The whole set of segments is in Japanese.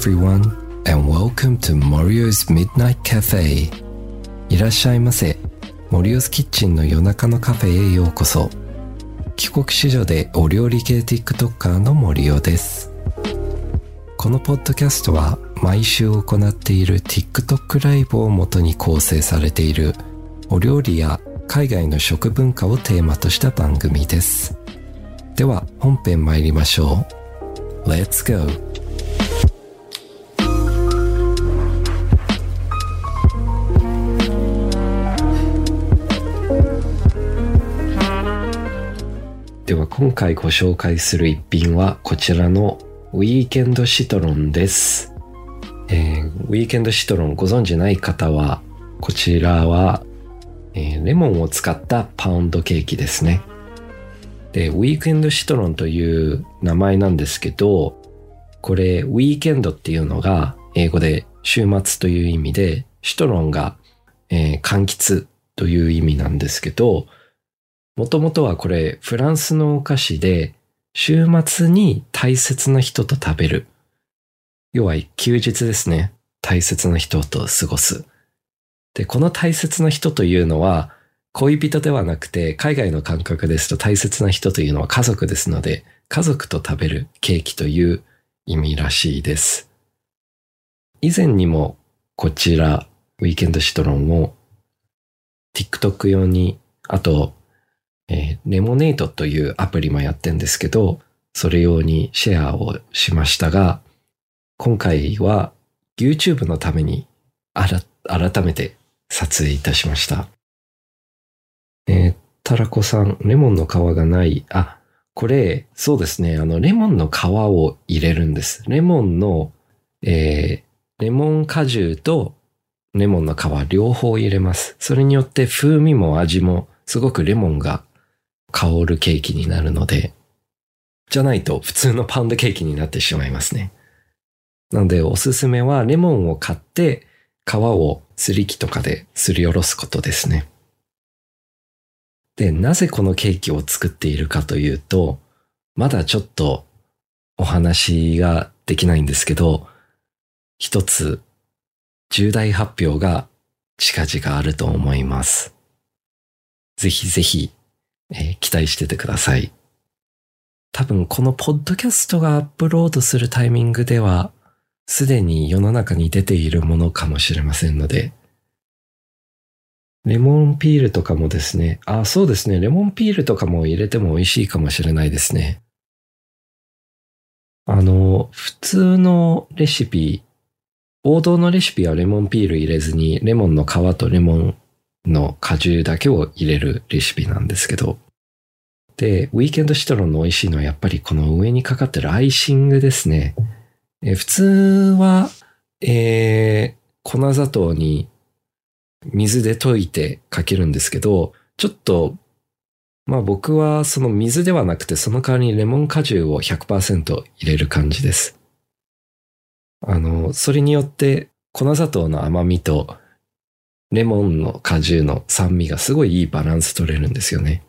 everyone, and welcome to Morio's Midnight Cafe. いらっしゃいませ。Morio's Kitchen の夜中のカフェへようこそ。帰国子女でお料理系 TikToker の森尾です。このポッドキャストは毎週行っている TikTok ライブをもとに構成されているお料理や海外の食文化をテーマとした番組です。では本編参りましょう。Let's go! 今回ご紹介する一品はこちらのウィーケンドシトロンです、えーウィーケンドシトロンご存知ない方はこちらは、えーレモンを使ったパウンドケーキですね。でウィーケンドシトロンという名前なんですけどこれウィーケンドっていうのが英語で週末という意味でシトロンが、えー柑橘という意味なんですけどもともとはこれフランスのお菓子で週末に大切な人と食べる。要は休日ですね。大切な人と過ごす。で、この大切な人というのは恋人ではなくて海外の感覚ですと大切な人というのは家族ですので家族と食べるケーキという意味らしいです。以前にもこちらウィーケンドシトロンを TikTok 用にあとえーレモネートというアプリもやってんですけど、それ用にシェアをしましたが、今回は YouTube のために改めて撮影いたしました。えータラコさん、レモンの皮がない。あ、これ、そうですね。あの、レモンの皮を入れるんです。レモンの、えーレモン果汁とレモンの皮両方入れます。それによって風味も味もすごくレモンが香るケーキになるので、じゃないと普通のパウンドケーキになってしまいますね。なのでおすすめはレモンを買って皮をすり器とかですりおろすことですね。で、なぜこのケーキを作っているかというと、まだちょっとお話ができないんですけど、一つ重大発表が近々あると思います。ぜひぜひ、えー期待しててください。多分このポッドキャストがアップロードするタイミングでは、すでに世の中に出ているものかもしれませんので、レモンピールとかもですね、あ、そうですね、レモンピールとかも入れても美味しいかもしれないですね。あの、普通のレシピ、王道のレシピはレモンピール入れずに、レモンの皮とレモンの果汁だけを入れるレシピなんですけど。で、ウィーケンドシトロンの美味しいのはやっぱりこの上にかかってるアイシングですね。え普通は、えー粉砂糖に水で溶いてかけるんですけど、ちょっと、まあ僕はその水ではなくてその代わりにレモン果汁を100%入れる感じです。あの、それによって粉砂糖の甘みとレモンの果汁の酸味がすごいいいバランス取れるんですよね。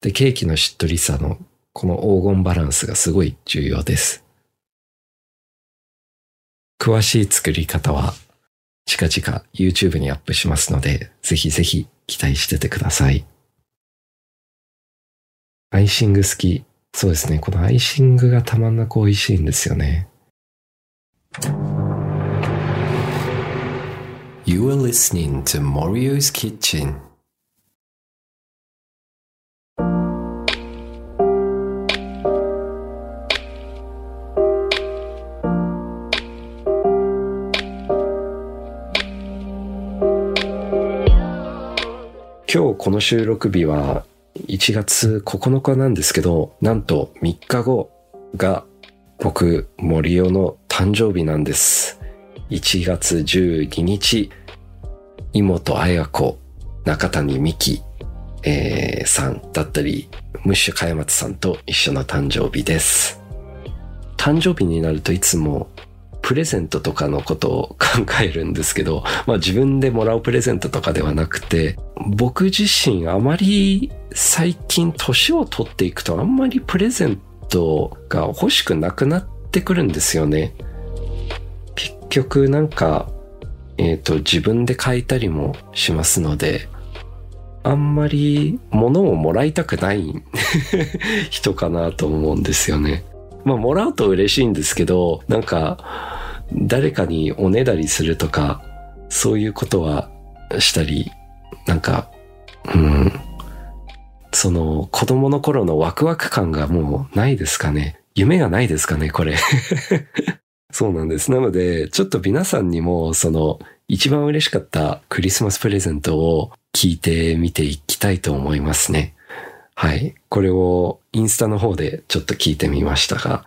で、ケーキのしっとりさのこの黄金バランスがすごい重要です。詳しい作り方は近々 YouTube にアップしますので、ぜひぜひ期待しててください。アイシング好き。そうですね。このアイシングがたまんなく美味しいんですよね。You are listening to Morio's Kitchen. 今日この収録日は1月9日なんですけど、なんと3日後が僕、森尾の誕生日なんです。1月12日、妹彩子、中谷美紀、えーさんだったり、ムッシュ茅松さんと一緒の誕生日です。誕生日になるといつもプレゼントとかのことを考えるんですけど、まあ自分でもらうプレゼントとかではなくて、僕自身あまり最近年を取っていくとあんまりプレゼントが欲しくなくなってくるんですよね。結局なんか、えっ、と、自分で変えたりもしますので、あんまり物をもらいたくない 人かなと思うんですよね。まあ、もらうと嬉しいんですけど、なんか、誰かにおねだりするとか、そういうことはしたり、なんか、うん、その子供の頃のワクワク感がもうないですかね。夢がないですかね、これ。そうなんです。なので、ちょっと皆さんにも、その、一番嬉しかったクリスマスプレゼントを聞いてみていきたいと思いますね。はい。これをインスタの方でちょっと聞いてみましたが、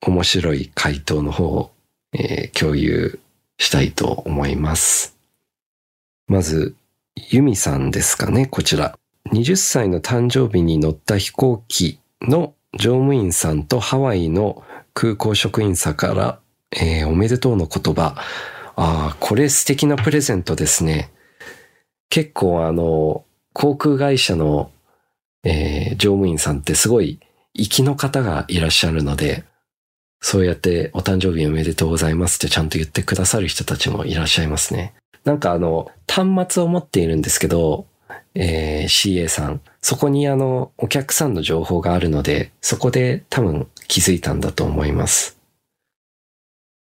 面白い回答の方を、えー、共有したいと思います。まず、ユミさんですかね、こちら。20歳の誕生日に乗った飛行機の乗務員さんとハワイの空港職員さんから、えー、おめでとうの言葉。ああ、これ素敵なプレゼントですね。結構あの、航空会社の、えー、乗務員さんってすごい粋の方がいらっしゃるので、そうやってお誕生日おめでとうございますってちゃんと言ってくださる人たちもいらっしゃいますね。なんかあの、端末を持っているんですけど、えー、CA さん。そこにあの、お客さんの情報があるので、そこで多分気づいたんだと思います。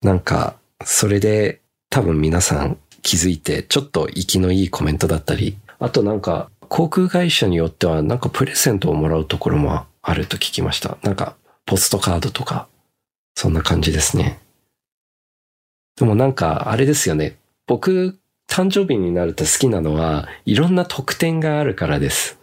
なんか、それで多分皆さん気づいて、ちょっと息のいいコメントだったり、あとなんか、航空会社によってはなんかプレゼントをもらうところもあると聞きました。なんか、ポストカードとか、そんな感じですね。でもなんか、あれですよね。僕、誕生日になると好きなのは、いろんな特典があるからです。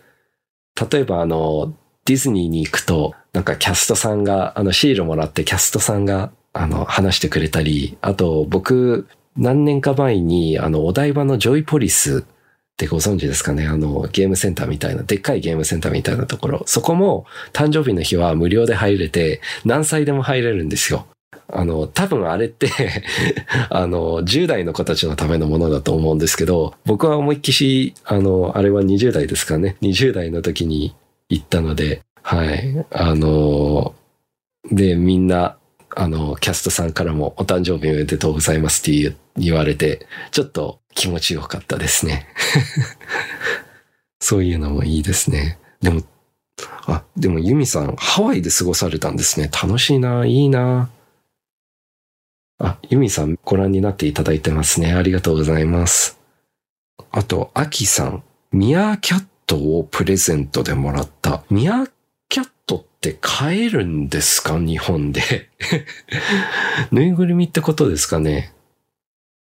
例えばあの、ディズニーに行くと、なんかキャストさんが、あのシールもらってキャストさんが、あの、話してくれたり、あと僕、何年か前に、あの、お台場のジョイポリスってご存知ですかね？あの、ゲームセンターみたいな、でっかいゲームセンターみたいなところ。そこも誕生日の日は無料で入れて、何歳でも入れるんですよ。あの、多分あれって あの、10代の子たちのためのものだと思うんですけど、僕は思いっきし、あの、あれは20代ですかね？20代の時に行ったので、はい。あの、で、みんな、あの、キャストさんからもお誕生日おめでとうございますって言われて、ちょっと気持ちよかったですね。そういうのもいいですね。でも、あ、でもユミさん、ハワイで過ごされたんですね。楽しいな、いいな。あ、ユミさんご覧になっていただいてますね。ありがとうございます。あと、アキさん、ミアーキャットをプレゼントでもらった。ミアーって買えるんですか？日本で。ぬいぐるみってことですかね？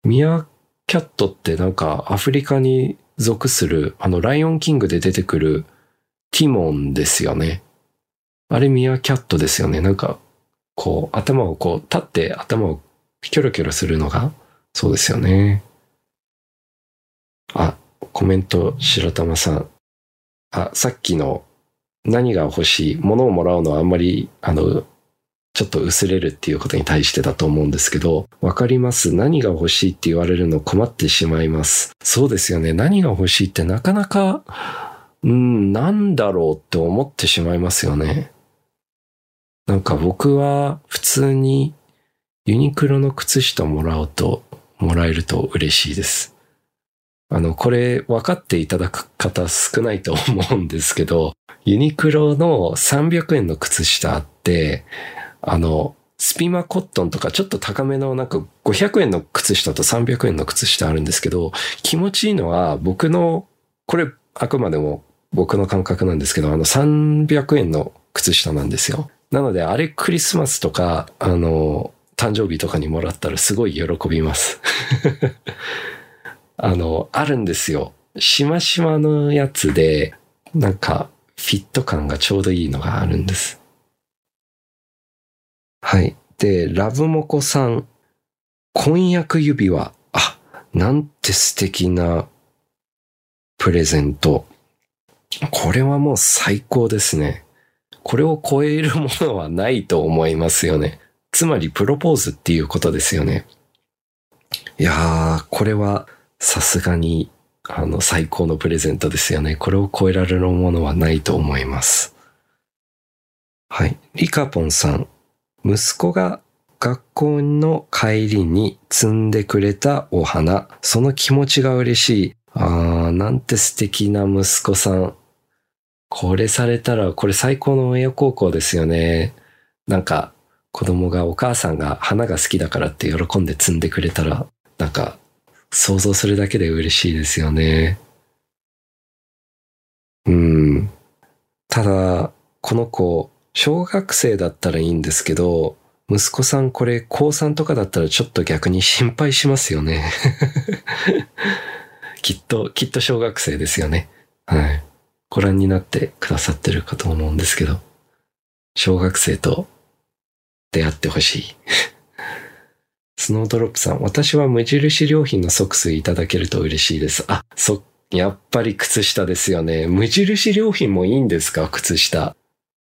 ミアキャットってなんかアフリカに属する、あの、ライオンキングで出てくるティモンですよね。あれミアキャットですよね。なんか、こう、頭をこう、立って頭をキョロキョロするのが、そうですよね。あ、コメント、白玉さん。あ、さっきの何が欲しい、物をもらうのはあんまり、あの、ちょっと薄れるっていうことに対してだと思うんですけど、わかります。何が欲しいって言われるの困ってしまいます。そうですよね。何が欲しいってなかなか、うん、なんだろうって思ってしまいますよね。なんか僕は普通にユニクロの靴下もらうと、もらえると嬉しいです。あの、これ分かっていただく方少ないと思うんですけど、ユニクロの300円の靴下あって、あの、スピマコットンとかちょっと高めのなんか500円の靴下と300円の靴下あるんですけど、気持ちいいのは僕の、これあくまでも僕の感覚なんですけど、あの300円の靴下なんですよ。なのであれクリスマスとか、あの、誕生日とかにもらったらすごい喜びます。あの、あるんですよ。しましまのやつで、なんか、フィット感がちょうどいいのがあるんです。はい。で、ラブモコさん、婚約指輪。あ、なんて素敵なプレゼント。これはもう最高ですね。これを超えるものはないと思いますよね。つまりプロポーズっていうことですよね。いやー、これはさすがに、あの、最高のプレゼントですよね。これを超えられるものはないと思います。はい。リカポンさん。息子が学校の帰りに摘んでくれたお花。その気持ちが嬉しい。あー、なんて素敵な息子さん。これされたら、これ最高の親孝行ですよね。なんか、子供がお母さんが花が好きだからって喜んで摘んでくれたら、なんか、想像するだけで嬉しいですよね。うん。ただ、この子、小学生だったらいいんですけど、息子さんこれ高3とかだったらちょっと逆に心配しますよね。きっと、きっと小学生ですよね。はい。ご覧になってくださってるかと思うんですけど、小学生と出会ってほしい。スノードロップさん、私は無印良品のソックスいただけると嬉しいです。あ、そ、やっぱり靴下ですよね。無印良品もいいんですか？靴下。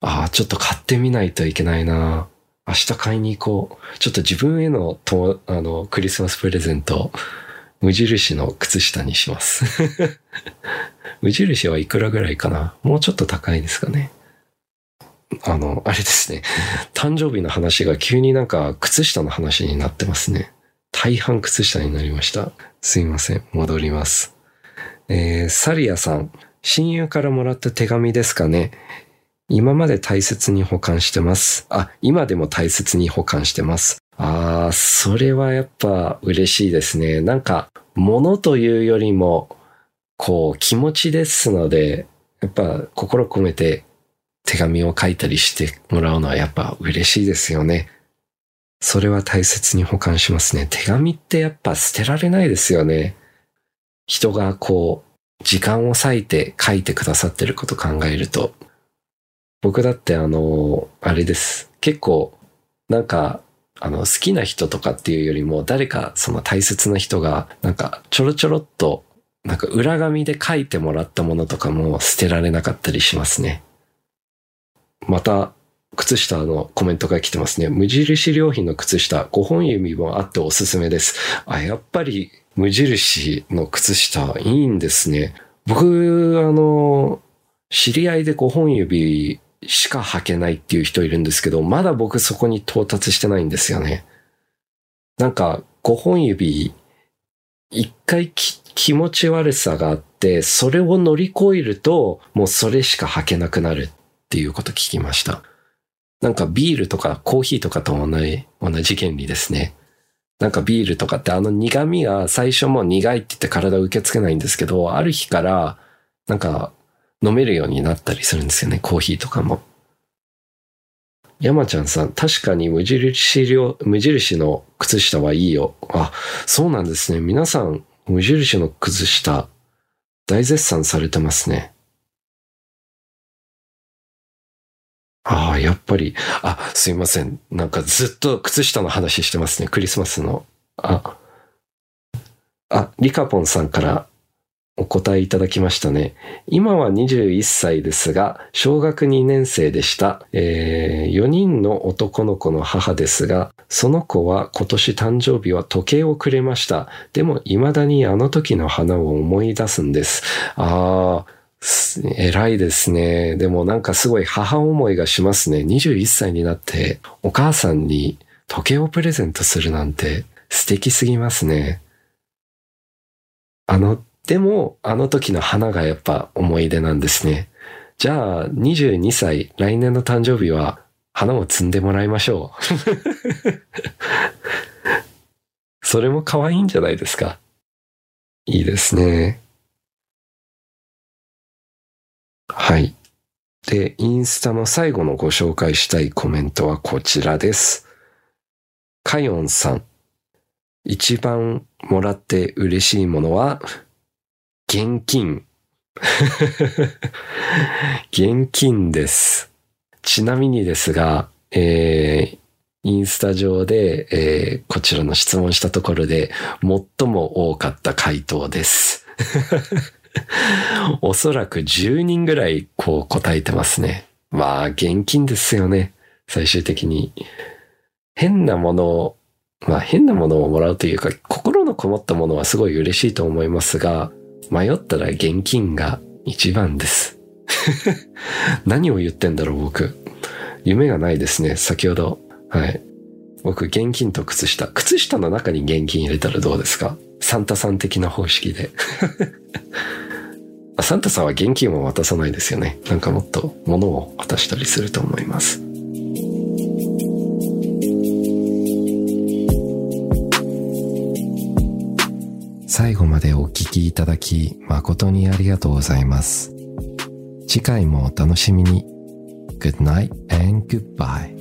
ああ、ちょっと買ってみないといけないな。明日買いに行こう。ちょっと自分へのと、あの、クリスマスプレゼント、無印の靴下にします。無印はいくらぐらいかな？もうちょっと高いですかね。あの、あれですね。誕生日の話が急になんか靴下の話になってますね。大半靴下になりました。すいません。戻ります。えー、サリアさん。親友からもらった手紙ですかね。今まで大切に保管してます。あ、今でも大切に保管してます。ああ、それはやっぱ嬉しいですね。なんか、物というよりも、こう、気持ちですので、やっぱ心込めて手紙を書いたりしてもらうのはやっぱ嬉しいですよね。それは大切に保管しますね。手紙ってやっぱ捨てられないですよね。人がこう、時間を割いて書いてくださってること考えると、僕だってあの、あれです。結構、なんか、あの、好きな人とかっていうよりも、誰かその大切な人が、なんか、ちょろちょろっと、なんか裏紙で書いてもらったものとかも捨てられなかったりしますね。また、靴下のコメントが来てますね。無印良品の靴下、5本指もあっておすすめです。あ、やっぱり無印の靴下いいんですね。僕、あの、知り合いで5本指しか履けないっていう人いるんですけど、まだ僕そこに到達してないんですよね。なんか、5本指、一回気持ち悪さがあって、それを乗り越えると、もうそれしか履けなくなるっていうこと聞きました。なんかビールとかコーヒーとかと同じ、同じ原理ですね。なんかビールとかってあの苦味が最初も苦いって言って体を受け付けないんですけど、ある日からなんか飲めるようになったりするんですよね、コーヒーとかも。山ちゃんさん、確かに無印量、無印の靴下はいいよ。あ、そうなんですね。皆さん、無印の靴下、大絶賛されてますね。ああ、やっぱり、あ、すいません。なんかずっと靴下の話してますね。クリスマスの。あ、あ、リカポンさんからお答えいただきましたね。今は21歳ですが、小学2年生でした。えー、4人の男の子の母ですが、その子は今年誕生日は時計をくれました。でも未だにあの時の花を思い出すんです。あー、偉いですね。でもなんかすごい母思いがしますね。21歳になってお母さんに時計をプレゼントするなんて素敵すぎますね。あのでも、あの時の花がやっぱ思い出なんですね。じゃあ、22歳、来年の誕生日は花を摘んでもらいましょう。それも可愛いんじゃないですか。いいですね。はい。で、インスタの最後のご紹介したいコメントはこちらです。カヨンさん。一番もらって嬉しいものは現金。現金です。ちなみにですが、えー、インスタ上で、えー、こちらの質問したところで最も多かった回答です。おそらく10人ぐらいこう答えてますね。まあ、現金ですよね。最終的に。変なものを、まあ変なものをもらうというか、心のこもったものはすごい嬉しいと思いますが、迷ったら現金が一番です。何を言ってんだろう、僕。夢がないですね、先ほど。はい。僕、現金と靴下。靴下の中に現金入れたらどうですか？サンタさん的な方式で。サンタさんは現金を渡さないですよね。なんかもっと物を渡したりすると思います。最後までお聞きいただき誠にありがとうございます。次回もお楽しみに。Good night and goodbye.